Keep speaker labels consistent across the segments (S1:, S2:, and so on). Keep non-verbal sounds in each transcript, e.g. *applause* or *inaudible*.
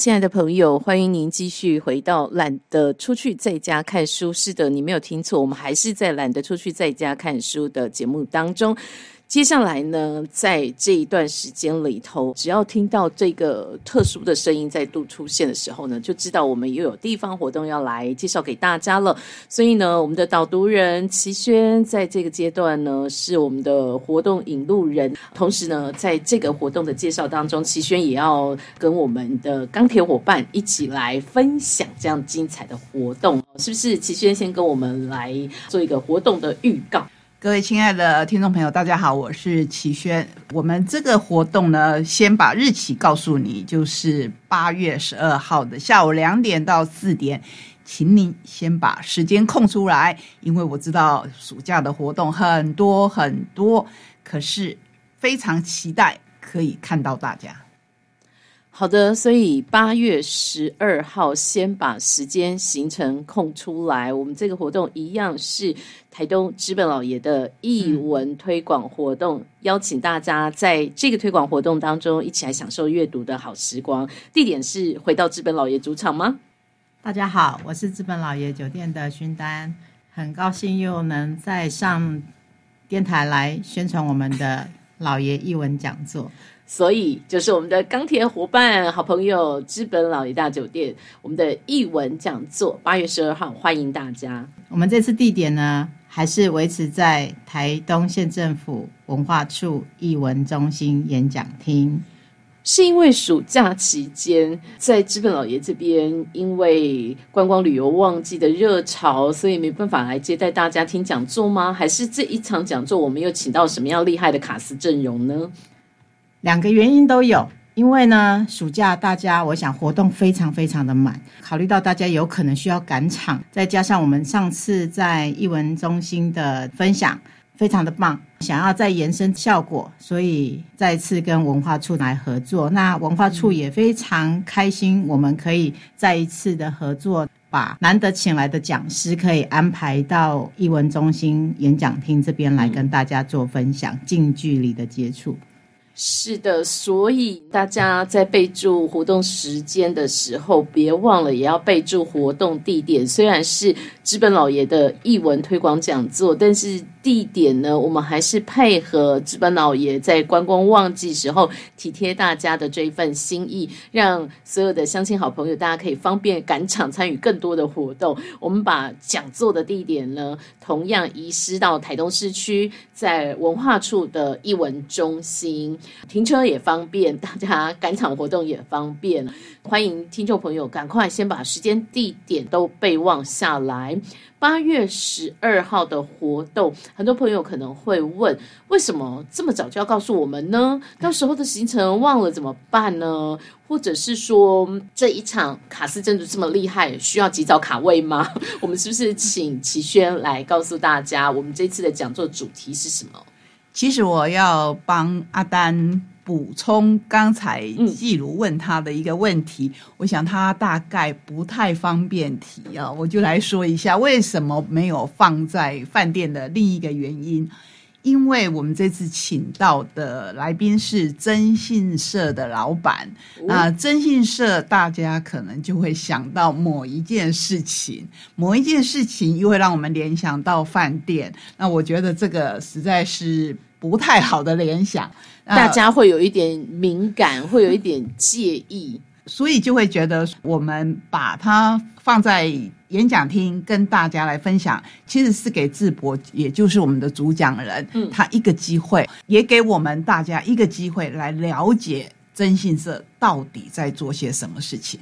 S1: 亲爱的朋友，欢迎您继续回到懒得出去在家看书。是的，你没有听错，我们还是在懒得出去在家看书的节目当中。接下来呢，在这一段时间里头，只要听到这个特殊的声音再度出现的时候呢，就知道我们又有地方活动要来介绍给大家了。所以呢，我们的导读人齐轩在这个阶段呢，是我们的活动引路人。同时呢，在这个活动的介绍当中，齐轩也要跟我们的钢铁伙伴一起来分享这样精彩的活动，是不是？齐轩先跟我们来做一个活动的预告。
S2: 各位亲爱的听众朋友，大家好，我是齐轩。我们这个活动呢，先把日期告诉你，就是八月十二号的下午两点到四点，请您先把时间空出来，因为我知道暑假的活动很多很多，可是非常期待可以看到大家。
S1: 好的，所以八月十二号先把时间行程空出来。我们这个活动一样是台东资本老爷的译文推广活动，邀请大家在这个推广活动当中一起来享受阅读的好时光。地点是回到资本老爷主场吗？
S3: 大家好，我是资本老爷酒店的勋丹，很高兴又能再上电台来宣传我们的老爷译文讲座。
S1: 所以，就是我们的钢铁伙伴、好朋友——资本老爷大酒店，我们的译文讲座，八月十二号，欢迎大家。
S3: 我们这次地点呢，还是维持在台东县政府文化处译文中心演讲厅。
S1: 是因为暑假期间，在资本老爷这边，因为观光旅游旺季的热潮，所以没办法来接待大家听讲座吗？还是这一场讲座，我们又请到什么样厉害的卡司阵容呢？
S3: 两个原因都有，因为呢，暑假大家我想活动非常非常的满，考虑到大家有可能需要赶场，再加上我们上次在艺文中心的分享非常的棒，想要再延伸效果，所以再次跟文化处来合作。那文化处也非常开心，我们可以再一次的合作，把难得请来的讲师可以安排到艺文中心演讲厅这边来跟大家做分享，近距离的接触。
S1: 是的，所以大家在备注活动时间的时候，别忘了也要备注活动地点。虽然是资本老爷的译文推广讲座，但是。地点呢？我们还是配合资本老爷在观光旺季时候体贴大家的这一份心意，让所有的乡亲好朋友大家可以方便赶场参与更多的活动。我们把讲座的地点呢，同样移师到台东市区，在文化处的译文中心，停车也方便，大家赶场活动也方便。欢迎听众朋友赶快先把时间地点都备忘下来。八月十二号的活动，很多朋友可能会问：为什么这么早就要告诉我们呢？到时候的行程忘了怎么办呢？或者是说这一场卡斯真的这么厉害，需要及早卡位吗？*laughs* 我们是不是请齐轩来告诉大家，我们这次的讲座主题是什么？
S2: 其实我要帮阿丹。补充刚才季如问他的一个问题，我想他大概不太方便提啊，我就来说一下为什么没有放在饭店的另一个原因，因为我们这次请到的来宾是征信社的老板，那征信社大家可能就会想到某一件事情，某一件事情又会让我们联想到饭店，那我觉得这个实在是不太好的联想。
S1: 大家会有一点敏感，会有一点介意，
S2: 所以就会觉得我们把它放在演讲厅跟大家来分享，其实是给智博，也就是我们的主讲人，嗯，他一个机会，也给我们大家一个机会来了解征信社到底在做些什么事情。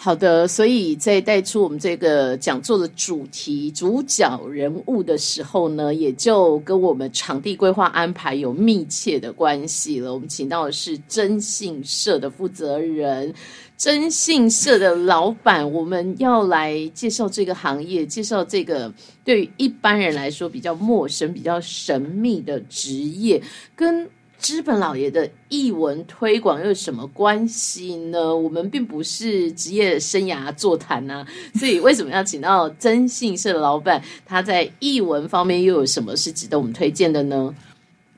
S1: 好的，所以在带出我们这个讲座的主题、主角人物的时候呢，也就跟我们场地规划安排有密切的关系了。我们请到的是征信社的负责人、征信社的老板，我们要来介绍这个行业，介绍这个对于一般人来说比较陌生、比较神秘的职业，跟。资本老爷的译文推广又有什么关系呢？我们并不是职业生涯座谈呐，所以为什么要请到征信社的老板？他在译文方面又有什么是值得我们推荐的呢？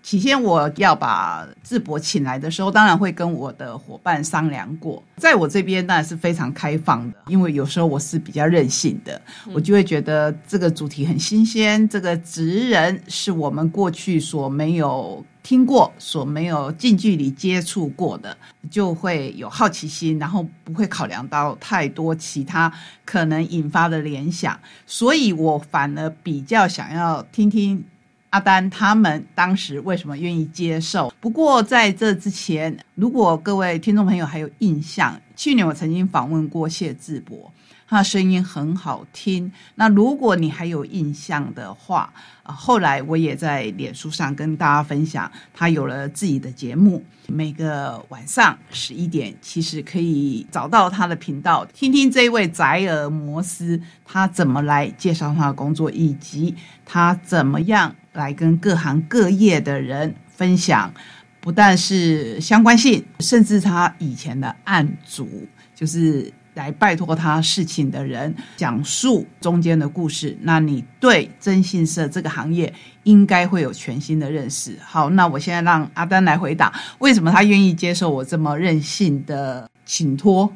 S2: 起先我要把智博请来的时候，当然会跟我的伙伴商量过。在我这边当然是非常开放的，因为有时候我是比较任性的，我就会觉得这个主题很新鲜，这个职人是我们过去所没有听过、所没有近距离接触过的，就会有好奇心，然后不会考量到太多其他可能引发的联想，所以我反而比较想要听听。阿丹他们当时为什么愿意接受？不过在这之前，如果各位听众朋友还有印象，去年我曾经访问过谢志博，他的声音很好听。那如果你还有印象的话，后来我也在脸书上跟大家分享，他有了自己的节目，每个晚上十一点，其实可以找到他的频道，听听这位宅尔摩斯他怎么来介绍他的工作，以及他怎么样。来跟各行各业的人分享，不但是相关性，甚至他以前的案主，就是来拜托他事情的人，讲述中间的故事。那你对征信社这个行业应该会有全新的认识。好，那我现在让阿丹来回答，为什么他愿意接受我这么任性的请托？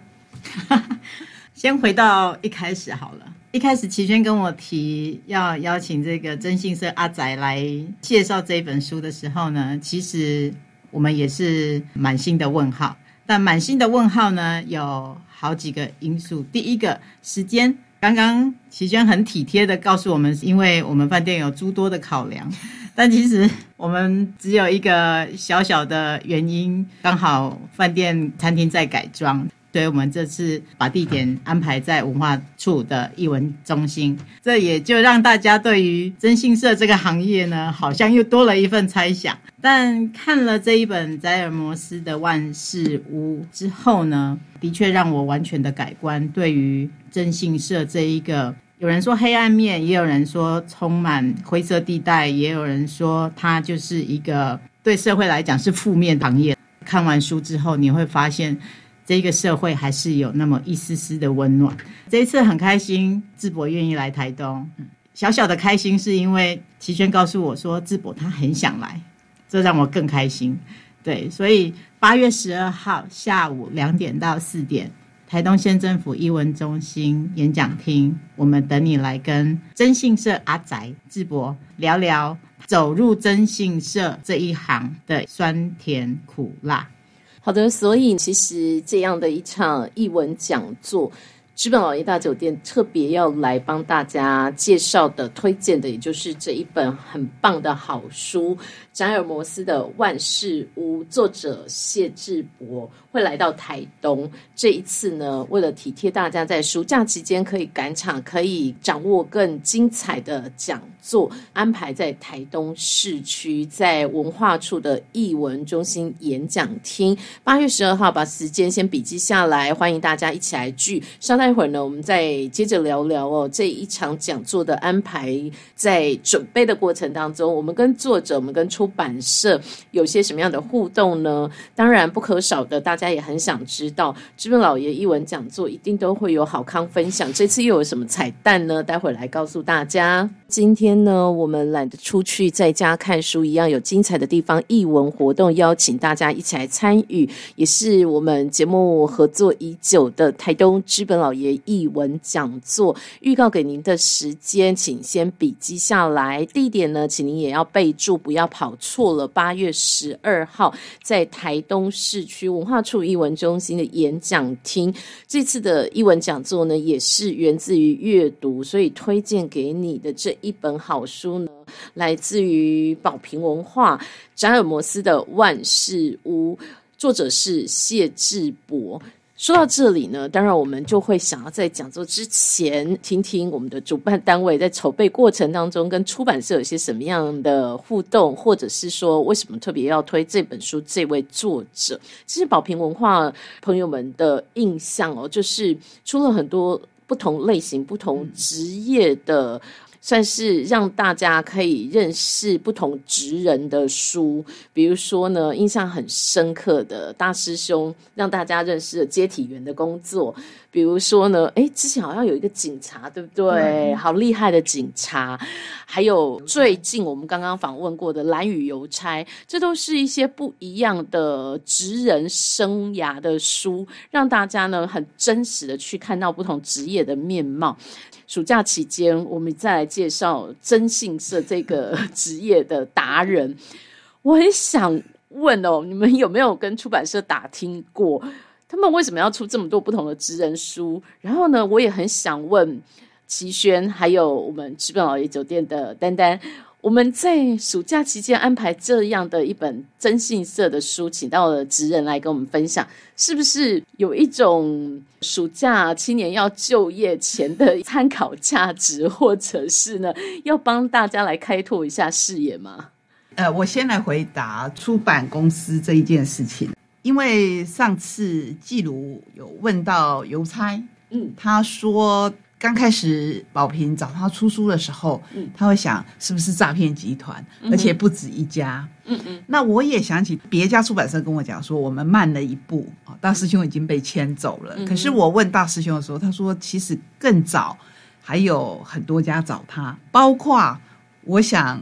S3: 先回到一开始好了。一开始齐轩跟我提要邀请这个征信社阿仔来介绍这本书的时候呢，其实我们也是满心的问号。但满心的问号呢，有好几个因素。第一个，时间。刚刚齐轩很体贴的告诉我们，因为我们饭店有诸多的考量，*laughs* 但其实我们只有一个小小的原因，刚好饭店餐厅在改装。所以我们这次把地点安排在文化处的艺文中心，这也就让大家对于征信社这个行业呢，好像又多了一份猜想。但看了这一本宰尔摩斯的《万事屋》之后呢，的确让我完全的改观。对于征信社这一个，有人说黑暗面，也有人说充满灰色地带，也有人说它就是一个对社会来讲是负面行业。看完书之后，你会发现。这个社会还是有那么一丝丝的温暖。这一次很开心，智博愿意来台东。小小的开心是因为齐轩告诉我说，智博他很想来，这让我更开心。对，所以八月十二号下午两点到四点，台东县政府艺文中心演讲厅，我们等你来跟征信社阿宅智博聊聊走入征信社这一行的酸甜苦辣。
S1: 好的，所以其实这样的一场译文讲座。资本老爷大酒店特别要来帮大家介绍的、推荐的，也就是这一本很棒的好书《詹尔摩斯的万事屋》，作者谢志博会来到台东。这一次呢，为了体贴大家在暑假期间可以赶场、可以掌握更精彩的讲座，安排在台东市区，在文化处的艺文中心演讲厅。八月十二号，把时间先笔记下来，欢迎大家一起来聚。稍待一会儿呢，我们再接着聊聊哦。这一场讲座的安排，在准备的过程当中，我们跟作者、我们跟出版社有些什么样的互动呢？当然不可少的，大家也很想知道，知本老爷一文讲座一定都会有好康分享。这次又有什么彩蛋呢？待会来告诉大家。今天呢，我们懒得出去，在家看书一样有精彩的地方。译文活动邀请大家一起来参与，也是我们节目合作已久的台东知本老。爷译文讲座预告给您的时间，请先笔记下来。地点呢，请您也要备注，不要跑错了。八月十二号，在台东市区文化处译文中心的演讲厅。这次的译文讲座呢，也是源自于阅读，所以推荐给你的这一本好书呢，来自于宝瓶文化扎尔摩斯的《万事屋》，作者是谢志博。说到这里呢，当然我们就会想要在讲座之前听听我们的主办单位在筹备过程当中跟出版社有些什么样的互动，或者是说为什么特别要推这本书这位作者。其实宝瓶文化朋友们的印象哦，就是出了很多不同类型、不同职业的。算是让大家可以认识不同职人的书。比如说呢，印象很深刻的大师兄让大家认识了接体员的工作。比如说呢，诶，之前好像有一个警察，对不对？好厉害的警察。还有最近我们刚刚访问过的蓝宇邮差，这都是一些不一样的职人生涯的书，让大家呢很真实的去看到不同职业的面貌。暑假期间，我们再来介绍征信社这个 *laughs* 职业的达人。我很想问哦，你们有没有跟出版社打听过？他们为什么要出这么多不同的职人书？然后呢，我也很想问齐轩，还有我们直本老爷酒店的丹丹，我们在暑假期间安排这样的一本征信社的书，请到了职人来跟我们分享，是不是有一种暑假青年要就业前的参考价值，或者是呢，要帮大家来开拓一下视野吗？
S2: 呃，我先来回答出版公司这一件事情。因为上次季如有问到邮差，嗯，他说刚开始宝平找他出书的时候，嗯，他会想是不是诈骗集团，而且不止一家，嗯嗯。那我也想起别家出版社跟我讲说，我们慢了一步啊，大师兄已经被牵走了。可是我问大师兄的时候，他说其实更早还有很多家找他，包括我想。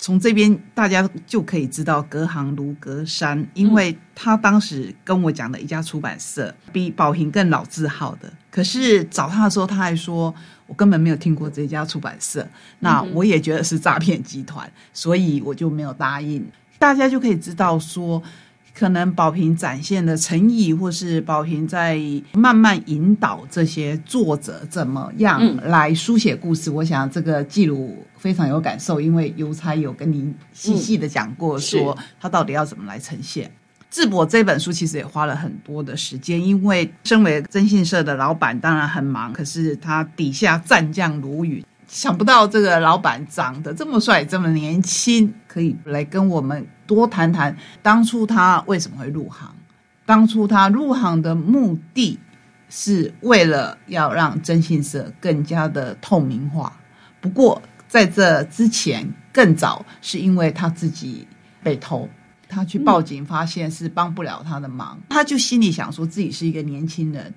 S2: 从这边大家就可以知道隔行如隔山，因为他当时跟我讲的一家出版社比宝瓶更老字号的，可是找他的时候他还说我根本没有听过这家出版社，那我也觉得是诈骗集团，所以我就没有答应。大家就可以知道说。可能宝平展现的诚意，或是宝平在慢慢引导这些作者怎么样来书写故事。我想这个记录非常有感受，因为邮差有跟您细细的讲过，说他到底要怎么来呈现。智博这本书其实也花了很多的时间，因为身为征信社的老板，当然很忙，可是他底下战将如雨。想不到这个老板长得这么帅，这么年轻，可以来跟我们多谈谈当初他为什么会入行。当初他入行的目的是为了要让征信社更加的透明化。不过在这之前更早，是因为他自己被偷，他去报警，发现是帮不了他的忙，他就心里想说自己是一个年轻人，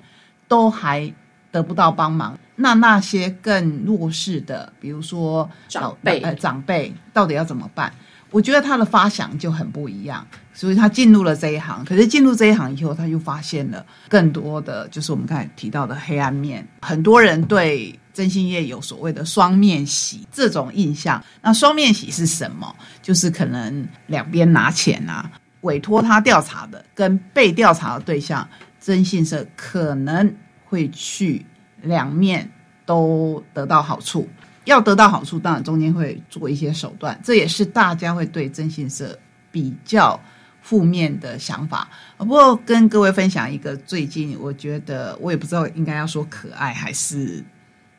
S2: 都还。得不到帮忙，那那些更弱势的，比如说
S1: 长辈，
S2: 呃，长辈到底要怎么办？我觉得他的发想就很不一样，所以他进入了这一行。可是进入这一行以后，他就发现了更多的，就是我们刚才提到的黑暗面。很多人对征信业有所谓的双面喜这种印象。那双面喜是什么？就是可能两边拿钱啊，委托他调查的跟被调查的对象，征信社可能。会去两面都得到好处，要得到好处，当然中间会做一些手段，这也是大家会对征信社比较负面的想法。不过跟各位分享一个最近，我觉得我也不知道应该要说可爱还是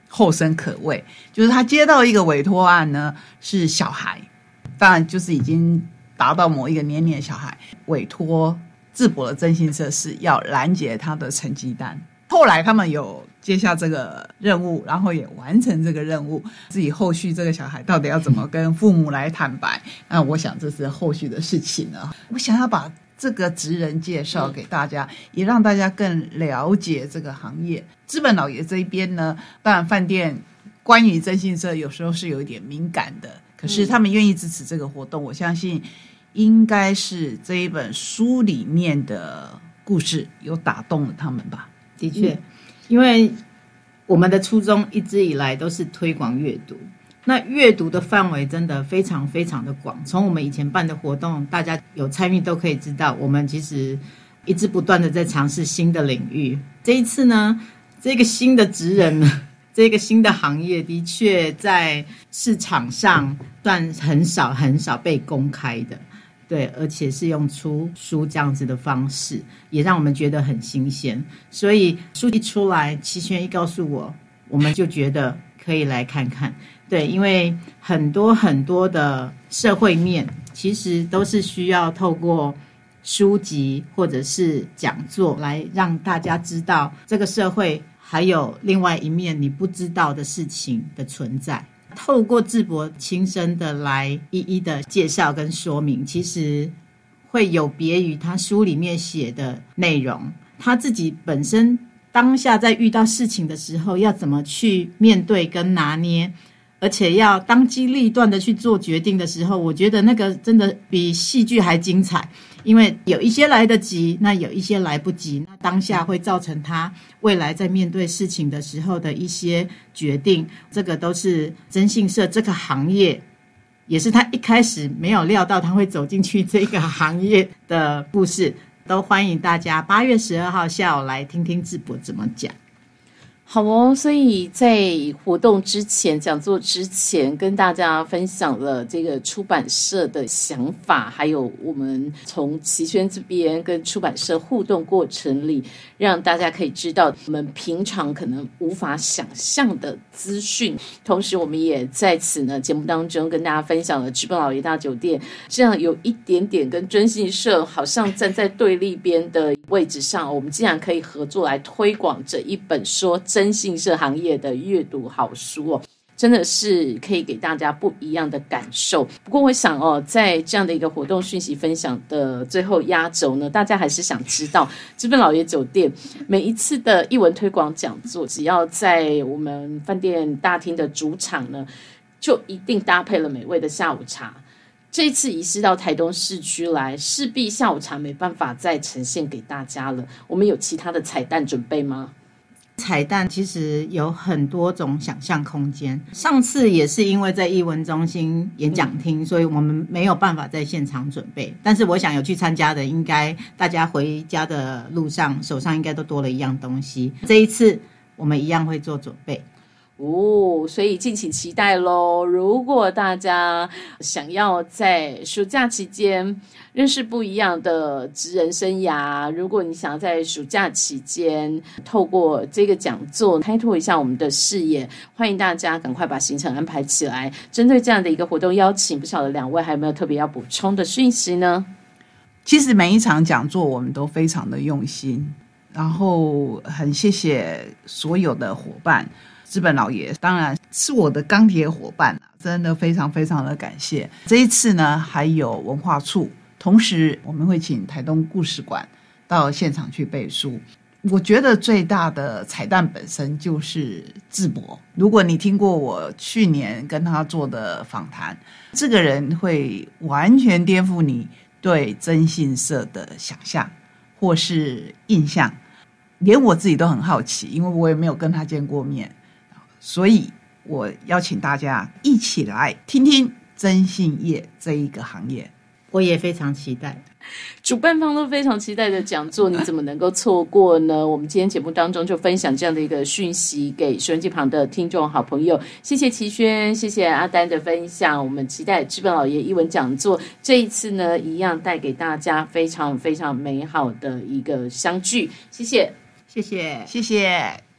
S2: 后生可畏，就是他接到一个委托案呢，是小孩，当然就是已经达到某一个年龄的小孩，委托智博的征信社是要拦截他的成绩单。后来他们有接下这个任务，然后也完成这个任务。自己后续这个小孩到底要怎么跟父母来坦白？那我想这是后续的事情了。我想要把这个职人介绍给大家，也让大家更了解这个行业。资本老爷这一边呢，当然饭店关于征信社有时候是有一点敏感的，可是他们愿意支持这个活动，我相信应该是这一本书里面的故事有打动了他们吧。
S3: 的确，因为我们的初衷一直以来都是推广阅读，那阅读的范围真的非常非常的广。从我们以前办的活动，大家有参与都可以知道，我们其实一直不断的在尝试新的领域。这一次呢，这个新的职人呢，*laughs* 这个新的行业的确在市场上算很少很少被公开的。对，而且是用出书这样子的方式，也让我们觉得很新鲜。所以书一出来，齐轩一告诉我，我们就觉得可以来看看。对，因为很多很多的社会面，其实都是需要透过书籍或者是讲座来让大家知道这个社会还有另外一面你不知道的事情的存在。透过智博亲身的来一一的介绍跟说明，其实会有别于他书里面写的内容。他自己本身当下在遇到事情的时候，要怎么去面对跟拿捏，而且要当机立断的去做决定的时候，我觉得那个真的比戏剧还精彩。因为有一些来得及，那有一些来不及，那当下会造成他未来在面对事情的时候的一些决定，这个都是征信社这个行业，也是他一开始没有料到他会走进去这个行业的故事，都欢迎大家八月十二号下午来听听智博怎么讲。
S1: 好哦，所以在活动之前、讲座之前，跟大家分享了这个出版社的想法，还有我们从齐轩这边跟出版社互动过程里，让大家可以知道我们平常可能无法想象的资讯。同时，我们也在此呢节目当中跟大家分享了知本老爷大酒店这样有一点点跟征信社好像站在对立边的位置上，我们竟然可以合作来推广这一本说。征信社行业的阅读好书哦，真的是可以给大家不一样的感受。不过，我想哦，在这样的一个活动讯息分享的最后压轴呢，大家还是想知道，资本老爷酒店每一次的译文推广讲座，只要在我们饭店大厅的主场呢，就一定搭配了美味的下午茶。这次移师到台东市区来，势必下午茶没办法再呈现给大家了。我们有其他的彩蛋准备吗？
S3: 彩蛋其实有很多种想象空间。上次也是因为在艺文中心演讲厅，所以我们没有办法在现场准备。但是我想有去参加的，应该大家回家的路上手上应该都多了一样东西。这一次我们一样会做准备。
S1: 哦，所以敬请期待喽！如果大家想要在暑假期间认识不一样的职人生涯，如果你想要在暑假期间透过这个讲座开拓一下我们的视野，欢迎大家赶快把行程安排起来。针对这样的一个活动邀请，不晓得两位还有没有特别要补充的讯息呢？
S2: 其实每一场讲座我们都非常的用心，然后很谢谢所有的伙伴。资本老爷当然是我的钢铁伙伴真的非常非常的感谢。这一次呢，还有文化处，同时我们会请台东故事馆到现场去背书。我觉得最大的彩蛋本身就是智博。如果你听过我去年跟他做的访谈，这个人会完全颠覆你对征信社的想象或是印象，连我自己都很好奇，因为我也没有跟他见过面。所以，我邀请大家一起来听听征信业这一个行业。
S3: 我也非常期待，
S1: 主办方都非常期待的讲座，你怎么能够错过呢？我们今天节目当中就分享这样的一个讯息给收音机旁的听众好朋友。谢谢齐轩，谢谢阿丹的分享。我们期待资本老爷一文讲座这一次呢，一样带给大家非常非常美好的一个相聚。谢谢，
S3: 谢谢，
S2: 谢谢。